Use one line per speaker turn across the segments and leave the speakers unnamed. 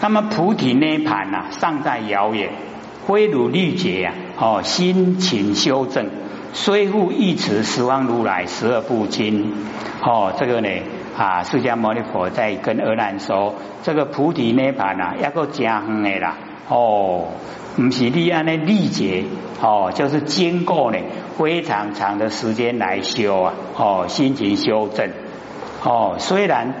那么菩提涅盘呐，尚在遥远，非如律劫呀，哦，心勤修正，虽复一词十方如来十二部经，哦，这个呢啊，释迦牟尼佛在跟阿难说，这个菩提涅盘呐，要够加远的啦，哦，不是你安尼历劫，哦，就是经过呢非常长的时间来修啊，哦，心勤修正，哦，虽然，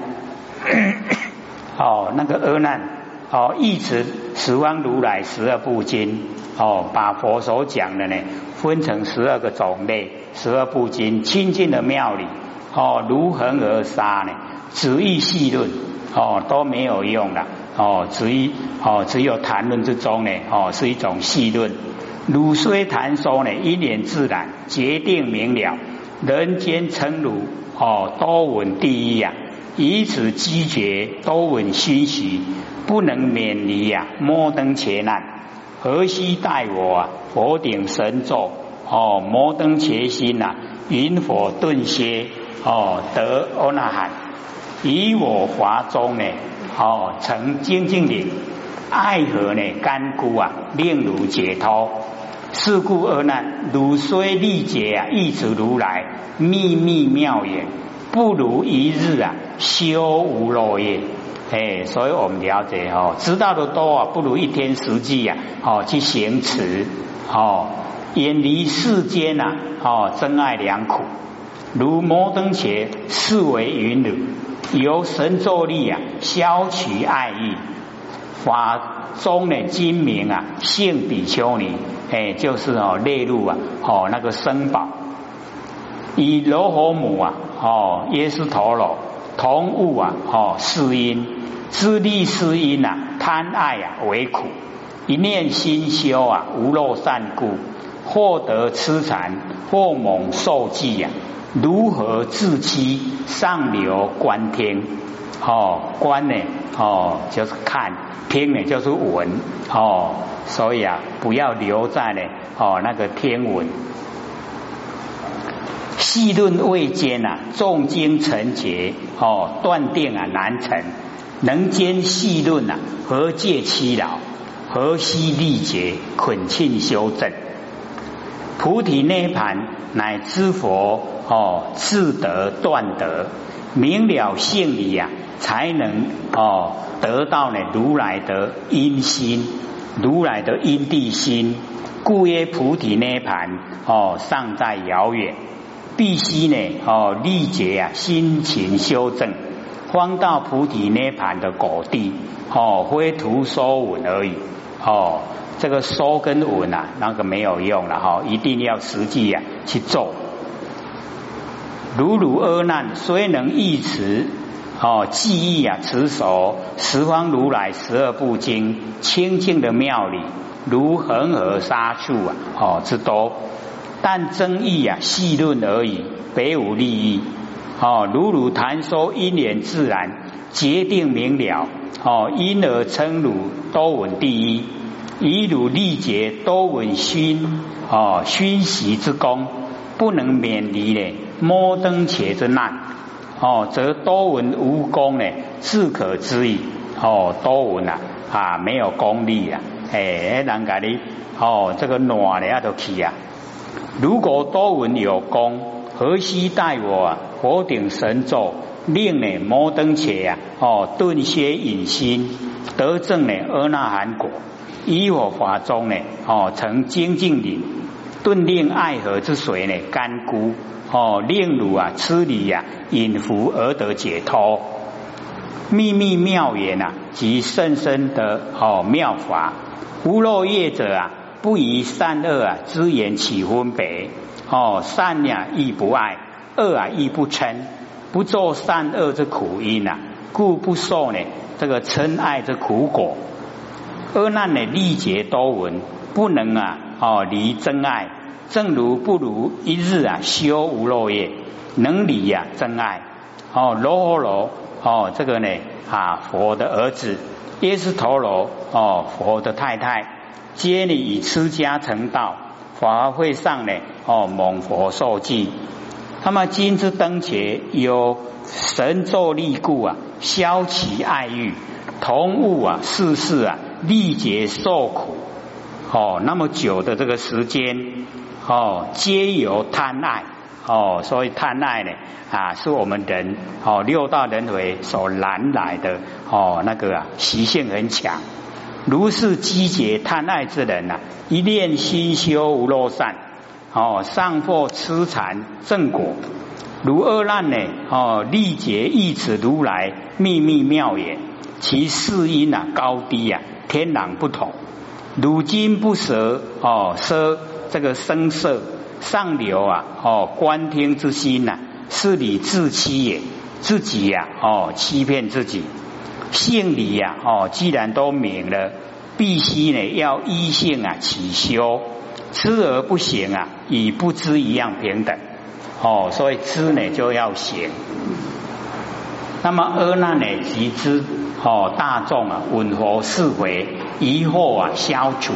哦，那个阿难。哦，一直十方如来十二部经，哦，把佛所讲的呢分成十二个种类，十二部经清净的庙里，哦，如恒而沙呢，只意细论，哦，都没有用了，哦，只一哦，只有谈论之中呢，哦，是一种细论，汝虽谈说呢，一念自然，决定明了，人间称汝，哦，多闻第一呀。以此积绝，多闻熏习，不能免离呀。摩登伽难，何须待我啊？佛顶神咒哦，摩登伽心呐，云火顿歇哦，得阿那含，以我华中呢哦，成精进领，爱河呢？干枯啊，令汝解脱。是故阿难，汝虽历劫啊，亦此如来秘密妙言。不如一日啊，修无漏业，哎，所以我们了解哦，知道的多啊，不如一天实际呀，哦，去行持，哦，远离世间呐，哦，真爱良苦，如摩登伽视为云女，由神咒力啊，消除爱意，法中的精明啊，性比丘尼，哎，就是哦，列入啊，哦，那个生宝。以罗侯母啊，哦，耶斯陀罗同物啊，哦，是因自利是因啊，贪爱啊为苦，一念心修啊，无漏善故，获得痴禅，或猛受记呀，如何自欺？上流观天，哦，观呢，哦，就是看，听呢就是闻，哦，所以啊，不要留在呢，哦，那个天文。细论未坚呐，重经成结哦，断定啊难成。能兼细论呐，何借其劳？何须历劫捆庆修正？菩提涅盘乃知佛哦，自得断得明了性理呀，才能哦得到呢如来的因心，如来的因地心，故曰菩提涅盘哦，尚在遥远。必须呢，哦，力竭啊，辛勤修正，方到菩提涅盘的果地，哦，非徒收稳而已，哦，这个收跟稳啊，那个没有用了哈，一定要实际呀去做。如如阿难虽能一持，哦，记忆啊，持守十方如来十二部经，清净的妙理，如恒河沙数啊，哦，之多。但争议啊，细论而已，别无利益。哦，如汝谈说因缘自然，决定明了。哦，因而称汝多闻第一，以汝历劫多闻熏哦熏习之功，不能免离呢摩登伽之难。哦，则多闻无功呢，自可知矣。哦，多闻啊啊，没有功力啊，哎，人家你哦，这个暖的都去啊。如果多闻有功，何须待我啊？佛顶神咒，令呢摩登伽呀，哦顿歇隐心，得证呢阿那含果，以我法中呢，哦成精进领，顿令爱河之水呢干枯，哦令汝啊吃礼呀饮福而得解脱，秘密妙言啊，及甚深的哦妙法，无漏业者啊。不以善恶啊之言起分别哦，善呀亦不爱，恶啊亦不嗔，不做善恶之苦因呐，故不受呢这个嗔爱之苦果。恶难呢历劫多闻，不能啊哦离真爱，正如不如一日啊修无漏业，能离呀真爱哦罗罗哦这个呢啊佛的儿子耶斯陀罗哦佛的太太。皆你以出家成道，法会上呢？哦，蒙佛受记。那么今之灯节有神咒力故啊，消其爱欲，同物啊，世事啊，历劫受苦哦，那么久的这个时间哦，皆由贪爱哦，所以贪爱呢啊，是我们人哦六道轮回所难来的哦那个啊习性很强。如是积劫贪爱之人呐，一念心修无漏善哦，上获痴禅正果。如恶难呢哦，历劫一此如来秘密妙也。其事因啊高低啊天壤不同，如今不舍哦舍这个声色上流啊哦观听之心呐，是你自欺也，自己呀哦欺骗自己，性理呀哦既然都明了，必须呢要依性啊起修，知而不行啊，与不知一样平等哦，所以知呢就要行。那么阿难呢？即知哦，大众啊，闻佛是回，疑惑啊消除，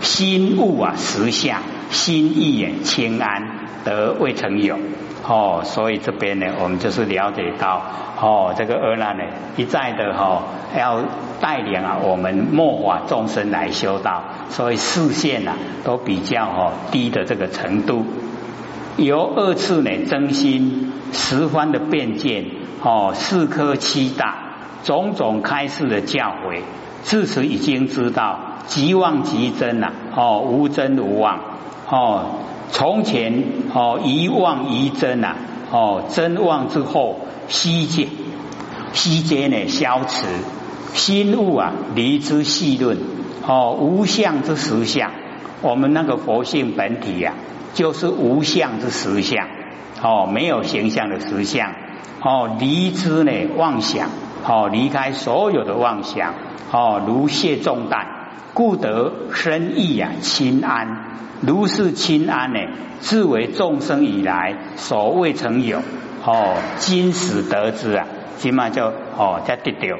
心悟啊实相，心意啊清安，得未曾有哦。所以这边呢，我们就是了解到哦，这个阿难呢，一再的哈要带领啊我们末法众生来修道，所以视线啊都比较哈低的这个程度。由二次呢，真心十方的变见。哦，四颗七大种种开示的教诲，自此已经知道即妄即真呐。哦，无真无妄。哦，从前哦一妄一真呐。哦，真妄之后悉皆悉皆呢消持，心物啊离之细论。哦，无相之实相，我们那个佛性本体呀，就是无相之实相。哦，没有形象的实相。哦，离之呢妄想，哦，离开所有的妄想，哦，如卸重担，故得生意呀清安。如是清安呢，自为众生以来所未曾有。哦，今始得之啊，起码就哦在得掉。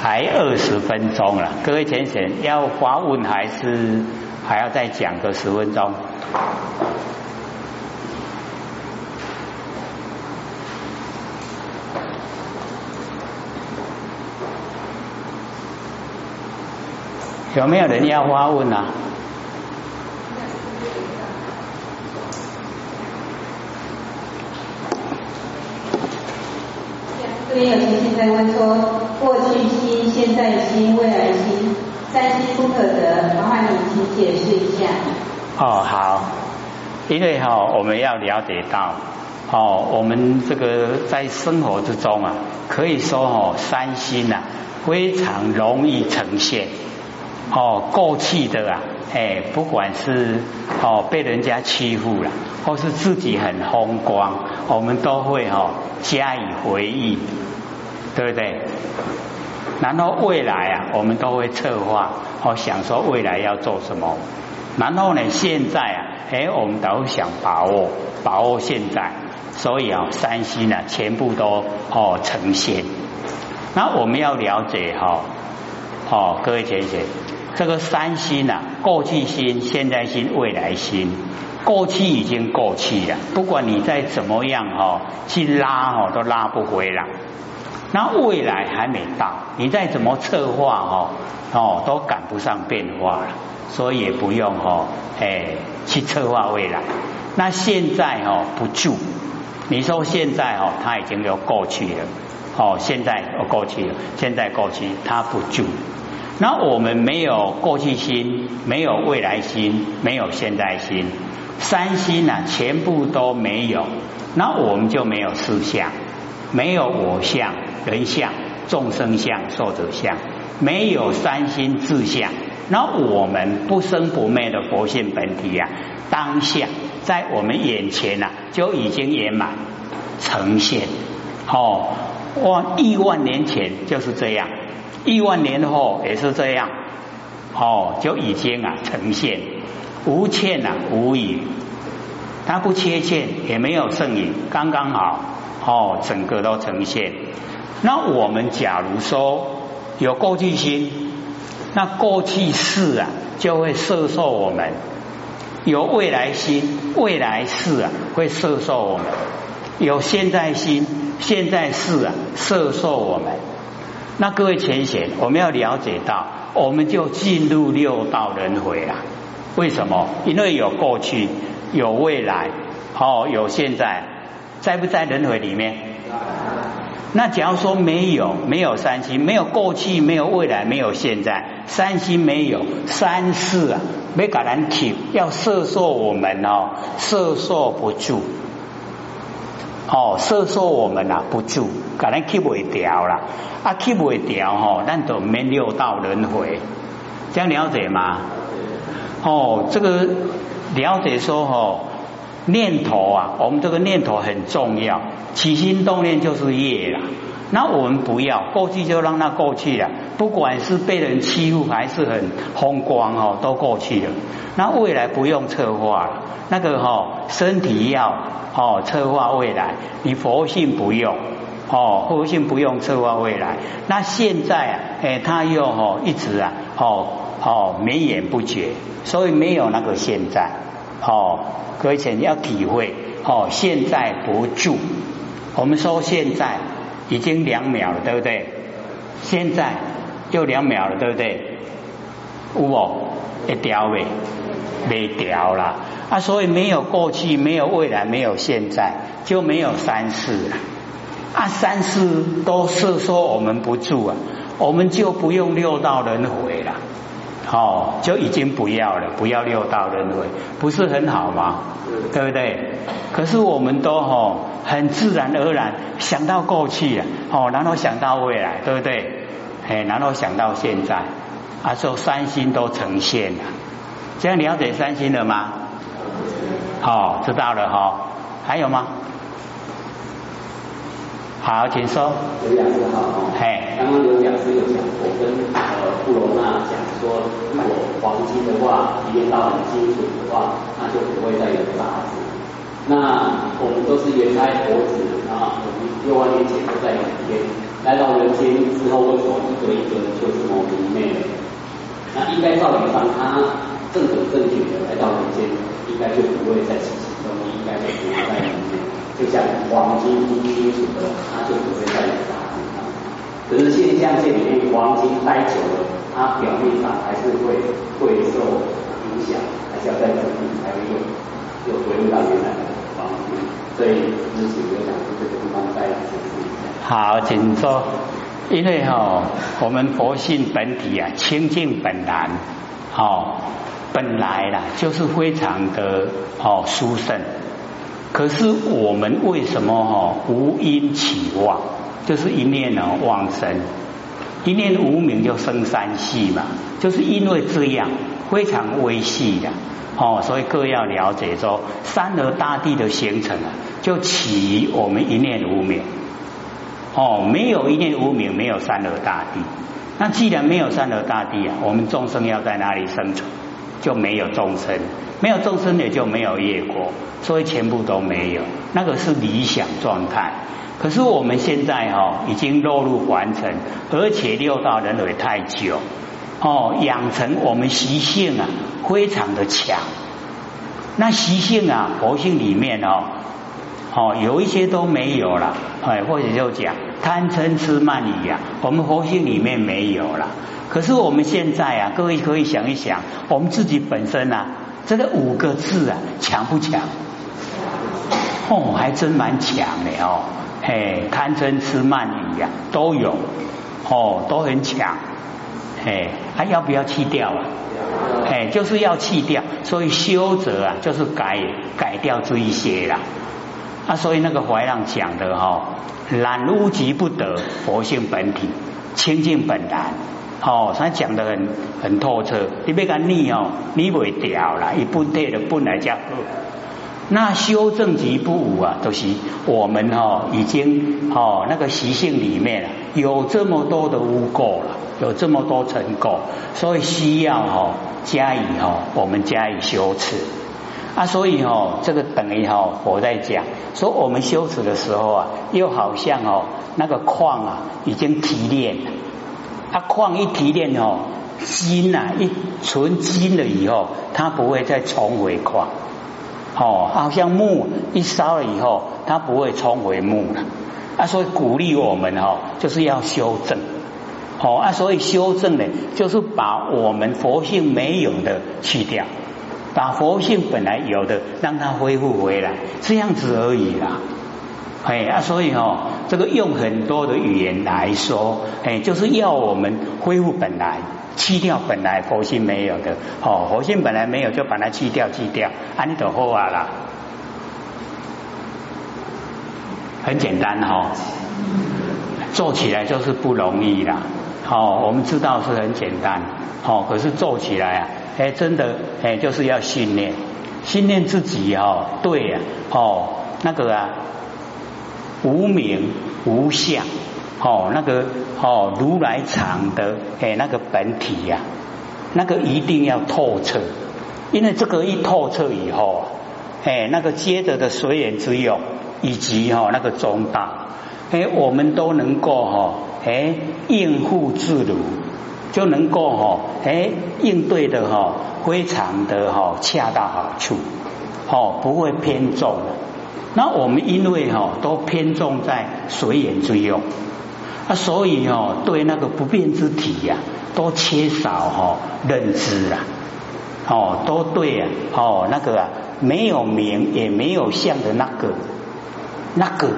还二十分钟了，各位浅浅要发问还是还要再讲个十分钟？有没有人要发问啊？
这边有同学在问说：过去心、现在心、未来心，三心不可得，麻烦你请解释一下。
哦，好，因为哈，我们要了解到，哦，我们这个在生活之中啊，可以说哦，三心呐，非常容易呈现。哦，过去的啊，哎，不管是哦被人家欺负了，或是自己很风光，我们都会哈加以回忆，对不对？然后未来啊，我们都会策划，哦想说未来要做什么。然后呢，现在啊，哎，我们都想把握把握现在，所以啊，三心呢全部都哦呈现。那我们要了解哈，哦，各位姐姐。这个三心呐，过去心、现在心、未来心，过去已经过去了，不管你再怎么样哈去拉哈，都拉不回来。那未来还没到，你再怎么策划哈哦，都赶不上变化了，所以也不用哈哎去策划未来。那现在哈不住，你说现在哈它已经要过去了，哦，现在要过去了，现在过去它不住。那我们没有过去心，没有未来心，没有现在心，三心呢全部都没有，那我们就没有四相，没有我相、人相、众生相、寿者相，没有三心自相，那我们不生不灭的佛性本体呀，当下在我们眼前呐就已经圆满呈现，哦，万亿万年前就是这样。亿万年后也是这样，哦，就已经啊呈现无欠啊无余，它不缺欠也没有剩余，刚刚好哦，整个都呈现。那我们假如说有过去心，那过去事啊就会摄受我们，有未来心，未来事啊会摄受我们；有现在心，现在事啊摄受我们。那各位前贤，我们要了解到，我们就进入六道轮回了。为什么？因为有过去，有未来，哦，有现在，在不在轮回里面？那假如说没有，没有三心，没有过去，没有未来，没有现在，三心没有，三世啊，没敢人体要摄受我们哦，摄受不住，哦，摄受我们啊不住，可能 keep 不掉了，啊 keep 不掉哈，那都没六道轮回，这样了解吗？哦，这个了解说哈。念头啊，我们这个念头很重要，起心动念就是业啦。那我们不要过去就让它过去了，不管是被人欺负还是很风光哦，都过去了。那未来不用策划，那个哈身体要哦策划未来，你佛性不用哦，佛性不用策划未来。那现在啊，哎，他又哦一直啊哦哦绵延不绝，所以没有那个现在哦。各位请要体会哦，现在不住。我们说现在已经两秒了，对不对？现在又两秒了，对不对？有哦，一调没？没掉了啊！所以没有过去，没有未来，没有现在，就没有三世了啊！三世都是说我们不住啊，我们就不用六道轮回了。哦，就已经不要了，不要六道轮回，不是很好吗？对不对？可是我们都哦，很自然而然想到过去啊，哦，然后想到未来，对不对？哎，然后想到现在，啊，说三星都呈现了，这样了解三星了吗？哦，知道了哈，还有吗？好，请说。
刘讲师好哦。嘿。刚刚刘讲师有讲，我跟呃布罗纳讲说，如果黄金的话，提炼到很精准的话，那就不会再有杂质。那我们都是原来佛子啊，我们六万年前都在人间，来到人间之后，为什么一个一个就这么迷昧？那应该照理上，他正正正确的来到人间，应该就不会再起心动，应该就不会在里面。就像黄金不金属的，它就不会再有杂质了。可是现象界里面，黄金待久了，它表面上还是会会受影响，还是要再整理才会有又回到原来。所以之前就想这个地方再解释一下。
好，请坐。因为哈，我们佛性本体啊，清净本然，哦，本来啦就是非常的哦殊胜。可是我们为什么哈无因起妄？就是一念呢妄生，一念无名就生三系嘛。就是因为这样非常微细的哦，所以各要了解说，三河大地的形成啊，就起于我们一念无名。哦，没有一念无名，没有三河大地。那既然没有三河大地啊，我们众生要在哪里生存？就没有众生，没有众生也就没有业果，所以全部都没有。那个是理想状态。可是我们现在哈已经落入凡尘，而且六道轮回太久哦，养成我们习性啊非常的强。那习性啊，佛性里面哦哦有一些都没有了，哎，或者就讲贪嗔痴慢疑啊，我们佛性里面没有了。可是我们现在啊，各位可以想一想，我们自己本身啊，这个五个字啊，强不强？哦，还真蛮强的哦，嘿，贪嗔痴慢疑呀，都有，哦，都很强，嘿，还要不要去掉啊？哎，就是要去掉，所以修者啊，就是改改掉这一些啦。啊，所以那个怀让讲的哈，染污即不得佛性本体，清净本然。哦，他讲的很很透彻，你别讲逆哦，逆不掉啦，一不对的本来就好。那修正极不无啊，都是我们哦已经哦那个习性里面有这么多的污垢了，有这么多尘垢，所以需要哦加以哦我们加以修持啊，所以哦这个等于哦我在讲说我们修持的时候啊，又好像哦那个矿啊已经提炼了。它矿一提炼哦，金呐，一纯金了以后，它不会再重回矿。哦，好像木一烧了以后，它不会冲回木了。啊，所以鼓励我们哦，就是要修正。哦，啊，所以修正呢，就是把我们佛性没有的去掉，把佛性本来有的让它恢复回来，这样子而已啦。哎啊，所以哦，这个用很多的语言来说，哎，就是要我们恢复本来，去掉本来佛性没有的。哦，佛性本来没有，就把它去掉，去掉，安尼就好啊啦。很简单哈，做起来就是不容易啦。哦，我们知道是很简单，哦，可是做起来啊，哎，真的哎，就是要训练，训练自己哦，对呀，哦，那个啊。无名无相，哦，那个哦，如来藏的哎，那个本体呀，那个一定要透彻，因为这个一透彻以后，哎，那个接着的随缘之用以及哈那个中道，哎，我们都能够哈哎应付自如，就能够哈哎应对的哈非常的哈恰到好处，哦，不会偏重。那我们因为哈都偏重在随缘之用，啊，所以哦对那个不变之体呀，都缺少哈认知啊，哦都对啊，哦那个啊没有名也没有相的那个那个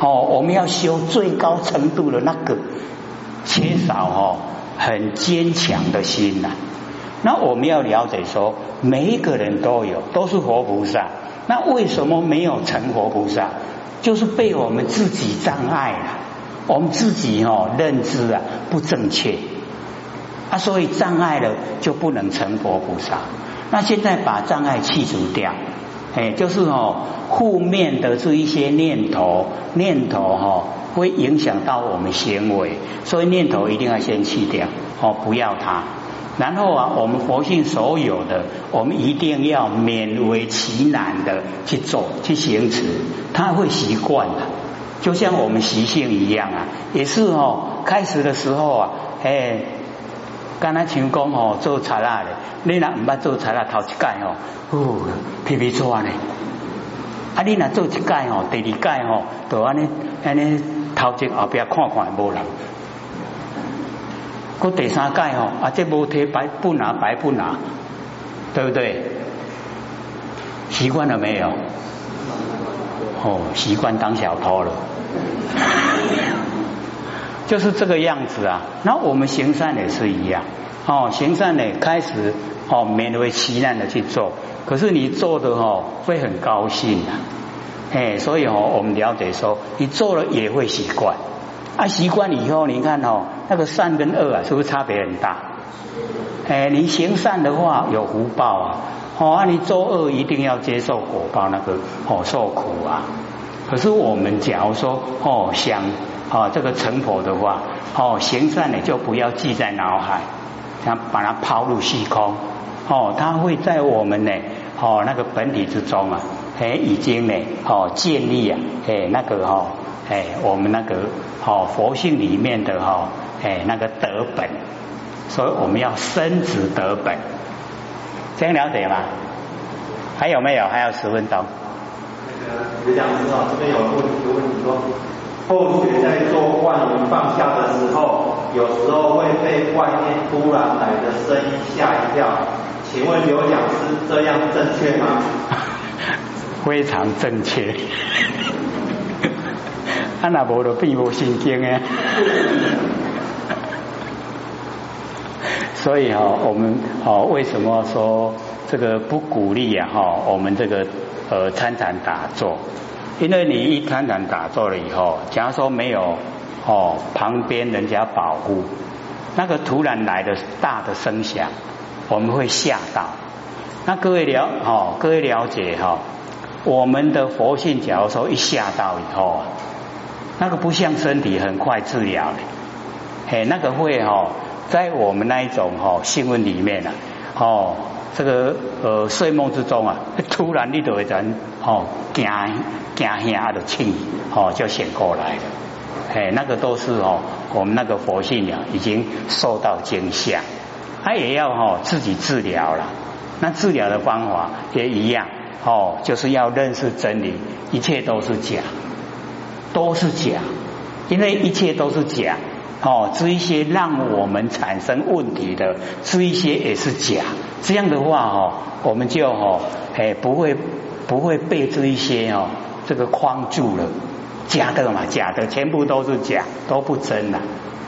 哦我们要修最高程度的那个，缺少哦很坚强的心呐。那我们要了解说，每一个人都有，都是活菩萨。那为什么没有成佛菩萨？就是被我们自己障碍了，我们自己哦认知啊不正确啊，所以障碍了就不能成佛菩萨。那现在把障碍去除掉，哎，就是哦负面的这一些念头，念头哈会影响到我们行为，所以念头一定要先去掉哦，不要它。然后啊，我们佛性所有的，我们一定要勉为其难的去做、去行持，他会习惯的。就像我们习性一样啊，也是哦。开始的时候啊，哎，刚才成功哦做茶啦的，你若唔捌做茶啦，头一届哦，哦皮皮错呢。啊，你若做一届哦，第二届哦，都安尼安尼头前后边看看无人。过第三届哦，啊，这无贴白不拿白不拿，对不对？习惯了没有？哦，习惯当小偷了，就是这个样子啊。那我们行善也是一样，哦，行善呢开始哦勉为其难的去做，可是你做的哦会很高兴啊，哎，所以哦我们了解说，你做了也会习惯。啊，习惯以后，你看哦，那个善跟恶啊，是不是差别很大？哎，你行善的话有福报啊，哦，你做恶一定要接受果报，那个哦受苦啊。可是我们假如说哦想哦这个成佛的话，哦行善呢就不要记在脑海，想把它抛入虚空，哦，它会在我们呢哦那个本体之中啊，哎已经呢哦建立啊，哎那个哈。哎，我们那个哦佛性里面的哈，哎那个德本，所以我们要升值德本，这样了解吗？还有没有？还有十分钟。
那个讲师啊，这边有问一个问题说，后学在做万缘放下的时候，有时候会被外面突然来的声音吓一跳，请问刘讲师这样正确吗？
非常正确。啊，那无就变无心经诶。所以哈，我们哦，为什么说这个不鼓励啊？哈，我们这个呃参禅打坐，因为你一参禅打坐了以后，假如说没有哦旁边人家保护，那个突然来的大的声响，我们会吓到。那各位了哦，各位了解哈，我们的佛性，假如说一吓到以后。那个不像身体很快治疗的，嘿，那个会哈，在我们那一种哈新闻里面啊，哦，这个呃睡梦之中啊，突然你就会人哦惊惊吓的气，哦就醒过来了，嘿，那个都是哦我们那个佛性呀已经受到惊吓，他也要哦自己治疗了。那治疗的方法也一样哦，就是要认识真理，一切都是假，都是假，因为一切都是假。哦。这一些让我们产生问题的，这一些也是假。这样的话哦，我们就哦哎不会不会被这一些哦这个框住了，假的嘛，假的全部都是假，都不真了。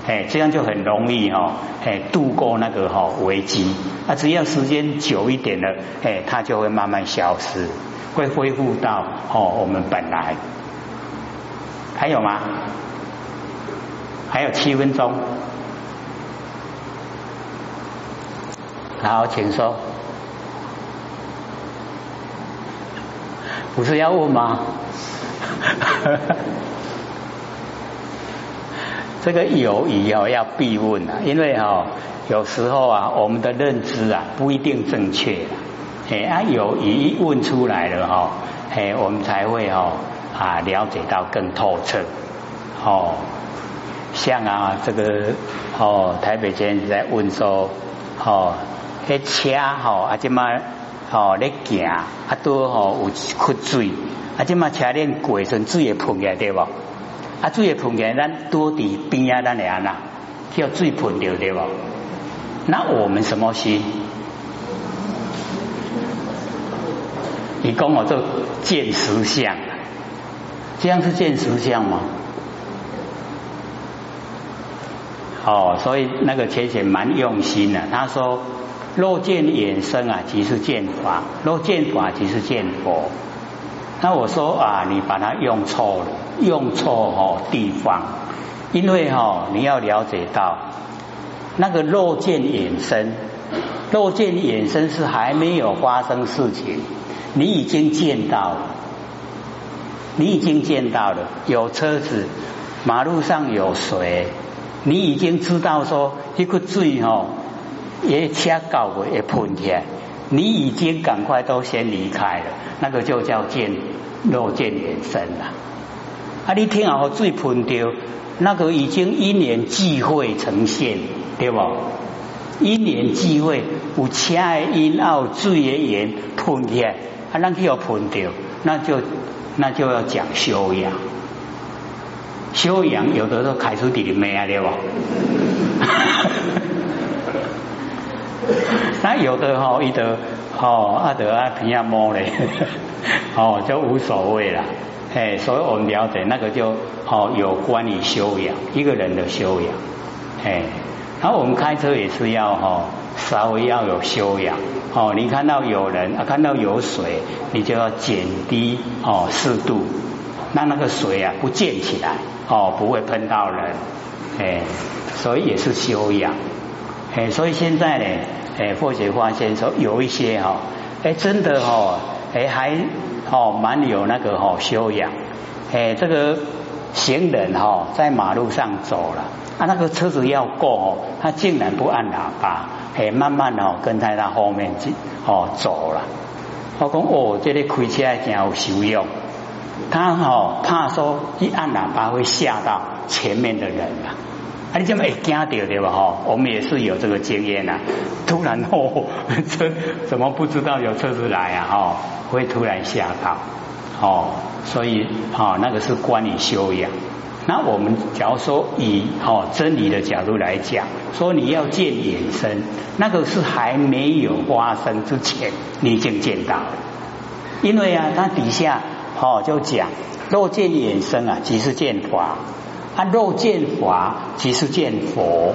哎，这样就很容易哦，哎，度过那个哈危机。啊，只要时间久一点了，哎，它就会慢慢消失，会恢复到哦我们本来。还有吗？还有七分钟。好，请说。不是要问吗？这个友谊哦要必问啊，因为哦有时候啊我们的认知啊不一定正确，哎啊友谊一问出来了哈，哎我们才会哦啊了解到更透彻哦，像啊这个哦台北前在在问说哦，迄车吼啊即嘛吼咧行啊都吼有缺水啊即嘛车链过时水会喷起来对不？啊，水会喷起来，咱多伫边啊，咱会安那叫水喷掉对不？那我们什么心？你跟我做见实相，这样是见实相吗？哦，所以那个浅显蛮用心的。他说：若见衍生啊，即是见法；若见法，即是见佛。那我说啊，你把它用错了，用错哦地方，因为哦你要了解到那个若见衍生，若见衍生是还没有发生事情，你已经见到了，你已经见到了有车子，马路上有水，你已经知道说一个水哦，也车搞过也喷天。你已经赶快都先离开了，那个就叫见肉见眼生了。啊，你听好最喷掉，那个已经因缘际会呈现，对不？因缘际会有车的因，有水的缘喷起，啊，咱去要喷掉，那就那就要讲修养。修养有的时候开出点咩啊，对不？那有的哈，伊得哦，阿得阿平阿摸嘞，哦就无所谓了，哎，所以我们了解那个就哦有关于修养一个人的修养，哎，然后我们开车也是要哈稍微要有修养，哦，你看到有人啊，看到有水，你就要减低哦适度，让那个水啊不溅起来，哦不会喷到人，哎，所以也是修养。哎，所以现在呢，哎，或许发现说有一些哈，哎，真的哈，哎，还哦蛮有那个哈修养，哎，这个行人哈在马路上走了，啊，那个车子要过哦，他竟然不按喇叭，哎，慢慢哦跟在他后面去哦走了。我讲哦，这里开车真有修养，他哦怕说一按喇叭会吓到前面的人啊。啊，你这么会惊到对吧？哈，我们也是有这个经验呐。突然哦，车 怎么不知道有车子来啊？哈，会突然吓到哦。所以啊，那个是关于修养。那我们假如说以哦真理的角度来讲，说你要见眼生，那个是还没有发生之前，你已经见到了。因为啊，它底下哦就讲，若见眼生啊，即是见法。啊肉见法，即是见佛。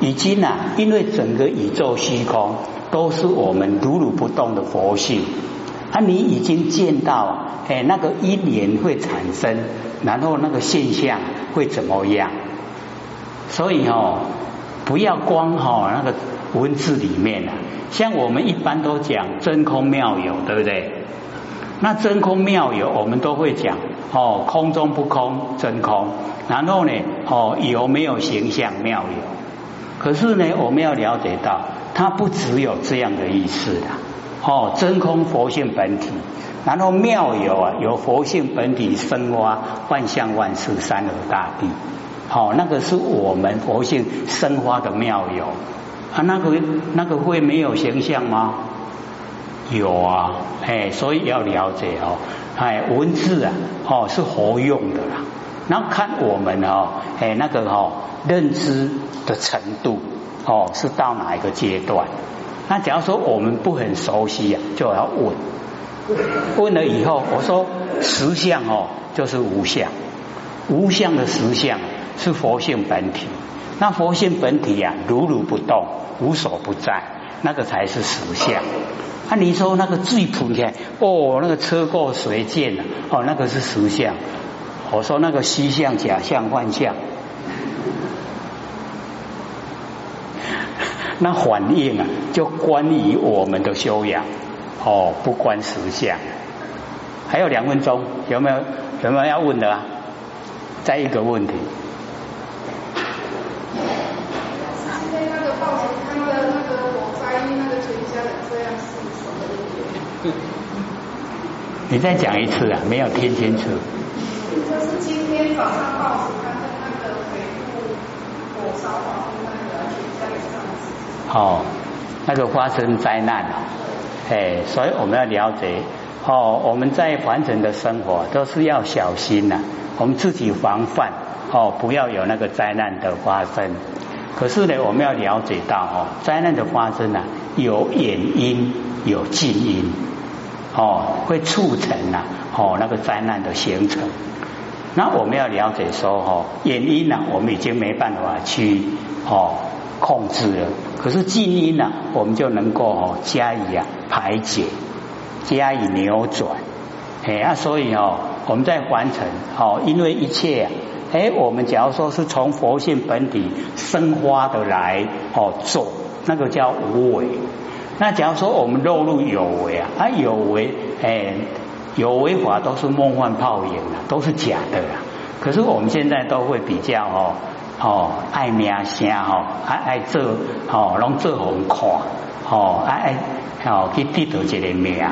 已经啊，因为整个宇宙虚空都是我们如如不动的佛性，啊，你已经见到，哎，那个因缘会产生，然后那个现象会怎么样？所以哦，不要光哈那个文字里面啊，像我们一般都讲真空妙有，对不对？那真空妙有，我们都会讲。哦，空中不空，真空。然后呢，哦，有没有形象妙有？可是呢，我们要了解到，它不只有这样的意思的。哦，真空佛性本体，然后妙有啊，有佛性本体生花万象万事三河大地。好，那个是我们佛性生花的妙有。啊，那个那个会没有形象吗？有啊，哎，所以要了解哦，哎，文字啊，哦是活用的啦。然后看我们哦，哎，那个哦，认知的程度哦是到哪一个阶段？那假如说我们不很熟悉啊，就要问，问了以后，我说实相哦就是无相，无相的实相是佛性本体。那佛性本体呀，如如不动，无所不在，那个才是实相。啊，你说那个最普遍哦，那个车过水溅了，哦，那个是实相。我说那个虚相、假相、幻象，那反应啊，就关于我们的修养哦，不关实相。还有两分钟，有没有有没有要问的啊？再一个问题。
现在那个报纸看到的那个火灾，那个全家人这样是什么原因？
你再讲一次啊，没有听清楚。
就是今天早上报纸刊登那个北部火烧房屋那个全家上市。
哦，那个发生灾难了，哎，所以我们要了解哦，我们在完整的生活都是要小心呐，我们自己防范哦，不要有那个灾难的发生。可是呢，我们要了解到哦，灾难的发生啊，有原因，有近因，哦，会促成呐，哦，那个灾难的形成。那我们要了解说哦，原因呢，我们已经没办法去哦控制了。可是静因呢，我们就能够哦加以啊排解，加以扭转。哎啊，所以哦，我们在完成哦，因为一切啊，哎，我们假如说是从佛性本体生发的来哦做，那个叫无为。那假如说我们落入有为啊，啊有为哎。有违法都是梦幻泡影啊，都是假的啦。可是我们现在都会比较哦哦爱名声哦，爱爱做哦，拢做红看哦，爱爱哦去得到这个名，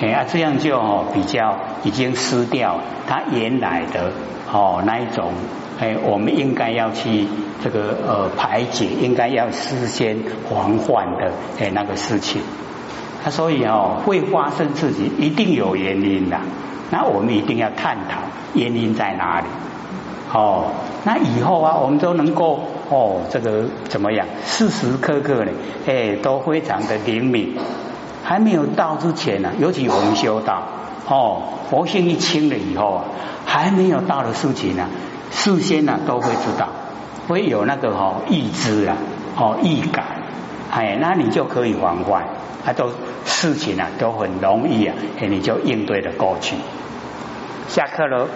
哎啊这样就比较已经失掉它原来的哦那一种哎，我们应该要去这个呃排解，应该要事先防范的哎那个事情。他所以哦，会发生自己一定有原因的，那我们一定要探讨原因在哪里。哦，那以后啊，我们都能够哦，这个怎么样？时时刻刻呢，哎，都非常的灵敏。还没有到之前呢，尤其我们修道哦，佛性一清了以后啊，还没有到的事情呢，事先呢都会知道，会有那个哦预知啊，哦预感，哎，那你就可以防范。啊都事情啊都很容易啊，你就应对的过去。下课了。